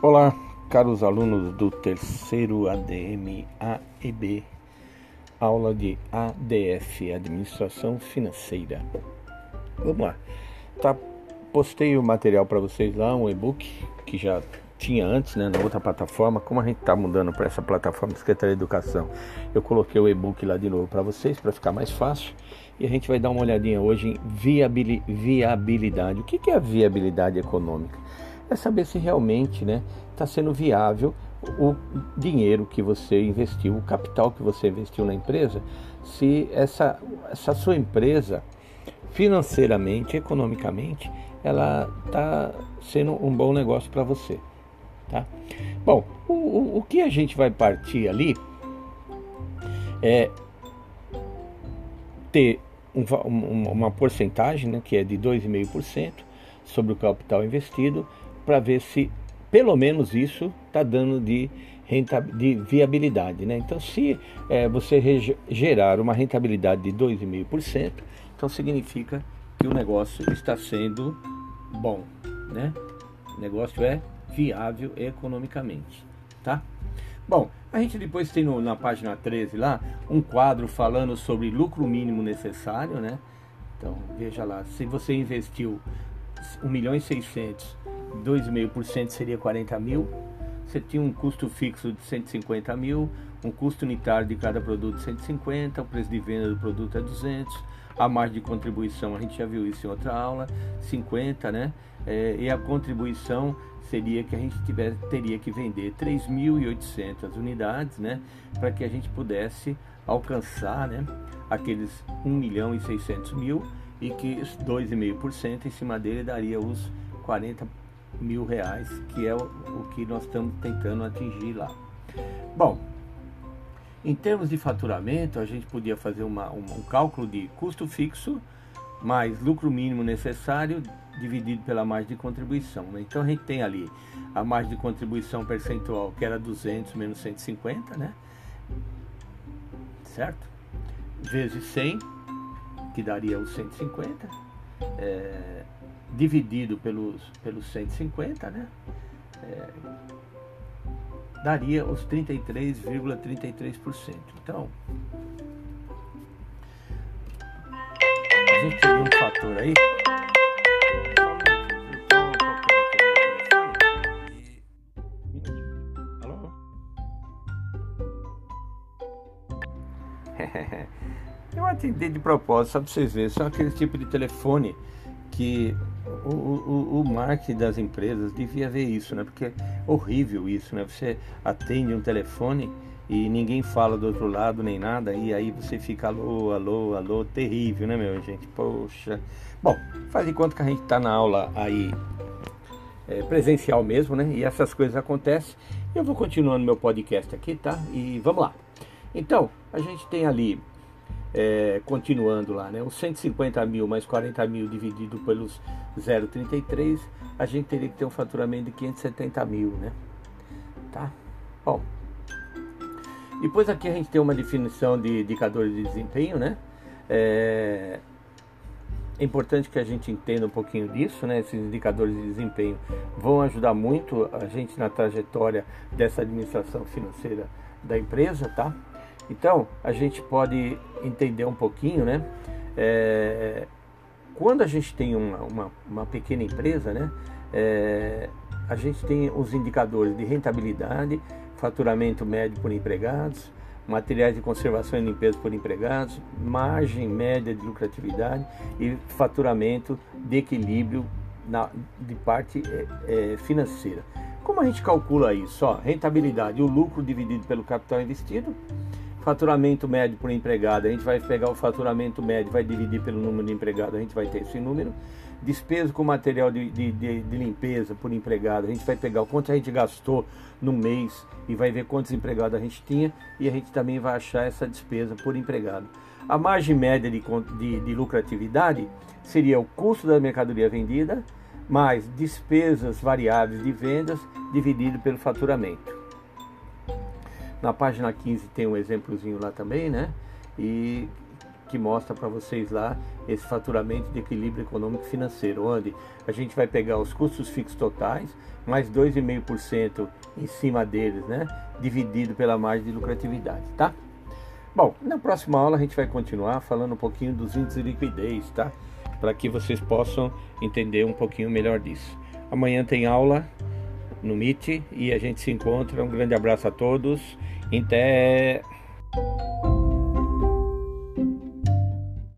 Olá, caros alunos do terceiro ADM AEB, aula de ADF, Administração Financeira. Vamos lá. Tá, postei o material para vocês lá, um e-book que já tinha antes, né, na outra plataforma. Como a gente está mudando para essa plataforma Secretaria de Educação, eu coloquei o e-book lá de novo para vocês, para ficar mais fácil. E a gente vai dar uma olhadinha hoje em viabilidade. O que é a viabilidade econômica? É saber se realmente está né, tá sendo viável o dinheiro que você investiu, o capital que você investiu na empresa, se essa, essa sua empresa financeiramente, economicamente, ela está sendo um bom negócio para você. Tá? Bom, o, o, o que a gente vai partir ali é ter um, uma porcentagem né, que é de 2,5% sobre o capital investido para ver se pelo menos isso está dando de, de viabilidade. Né? Então, se é, você gerar uma rentabilidade de 2,5%, então significa que o negócio está sendo bom. Né? O negócio é viável economicamente. Tá? Bom, a gente depois tem no, na página 13 lá um quadro falando sobre lucro mínimo necessário, né? Então, veja lá, se você investiu 1 milhão e 600 2,5% seria 40 mil. Você tinha um custo fixo de 150 mil, um custo unitário de cada produto de 150, o preço de venda do produto é 200, a margem de contribuição, a gente já viu isso em outra aula, 50, né? É, e a contribuição seria que a gente tiver, teria que vender 3.800 unidades, né? Para que a gente pudesse alcançar, né? Aqueles 1 milhão e 600 mil e que 2,5% em cima dele daria os 40 mil reais, que é o, que nós estamos tentando atingir lá. Bom, em termos de faturamento, a gente podia fazer uma, um, um cálculo de custo fixo mais lucro mínimo necessário dividido pela margem de contribuição. Né? Então a gente tem ali a margem de contribuição percentual que era 200 menos 150, né? Certo? Vezes 100, que daria os 150. É, dividido pelos, pelos 150, né? É, daria os 33,33%. Então, a gente teria um fator aí. Alô? Eu atendi de propósito, só para vocês verem, são aquele tipo de telefone que o, o, o marketing das empresas devia ver isso, né? Porque é horrível isso, né? Você atende um telefone e ninguém fala do outro lado nem nada, e aí você fica alô, alô, alô, terrível, né, meu gente? Poxa. Bom, faz conta que a gente está na aula aí é, presencial mesmo, né? E essas coisas acontecem. Eu vou continuando meu podcast aqui, tá? E vamos lá. Então, a gente tem ali é, continuando lá, né? Os 150 mil mais 40 mil dividido pelos 0,33, a gente teria que ter um faturamento de 570 mil, né? Tá? Bom. Depois aqui a gente tem uma definição de indicadores de desempenho, né? É, é importante que a gente entenda um pouquinho disso, né? Esses indicadores de desempenho vão ajudar muito a gente na trajetória dessa administração financeira da empresa, tá? Então, a gente pode entender um pouquinho, né? É, quando a gente tem uma, uma, uma pequena empresa, né? É, a gente tem os indicadores de rentabilidade, faturamento médio por empregados, materiais de conservação e limpeza por empregados, margem média de lucratividade e faturamento de equilíbrio na, de parte é, é, financeira. Como a gente calcula isso? Ó, rentabilidade, o lucro dividido pelo capital investido, Faturamento médio por empregado, a gente vai pegar o faturamento médio, vai dividir pelo número de empregados, a gente vai ter esse número. Despesa com material de, de, de, de, limpeza por empregado, a gente vai pegar o quanto a gente gastou no mês e vai ver quantos empregados a gente tinha e a gente também vai achar essa despesa por empregado. A margem média de, de, de lucratividade seria o custo da mercadoria vendida mais despesas variáveis de vendas dividido pelo faturamento. Na página 15 tem um exemplozinho lá também, né? E que mostra para vocês lá esse faturamento de equilíbrio econômico financeiro, onde a gente vai pegar os custos fixos totais, mais 2,5% em cima deles, né? Dividido pela margem de lucratividade, tá? Bom, na próxima aula a gente vai continuar falando um pouquinho dos índices de liquidez, tá? Para que vocês possam entender um pouquinho melhor disso. Amanhã tem aula no Meet e a gente se encontra. Um grande abraço a todos. Até.